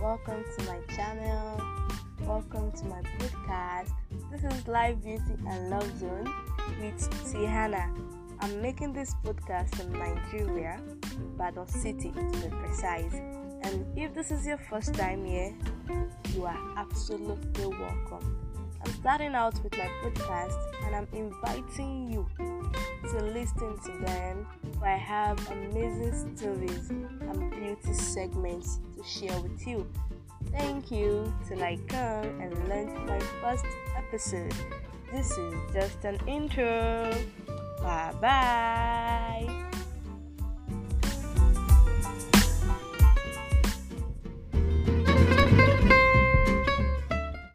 welcome to my channel. Welcome to my podcast. This is Live Beauty and Love Zone with Tihana. I'm making this podcast in Nigeria, Ibadan City to be precise. And if this is your first time here, you are absolutely welcome. I'm starting out with my podcast and I'm inviting you to listen to them I have amazing stories and beauty segments to share with you. Thank you till I come and launch my first episode. This is just an intro. Bye bye.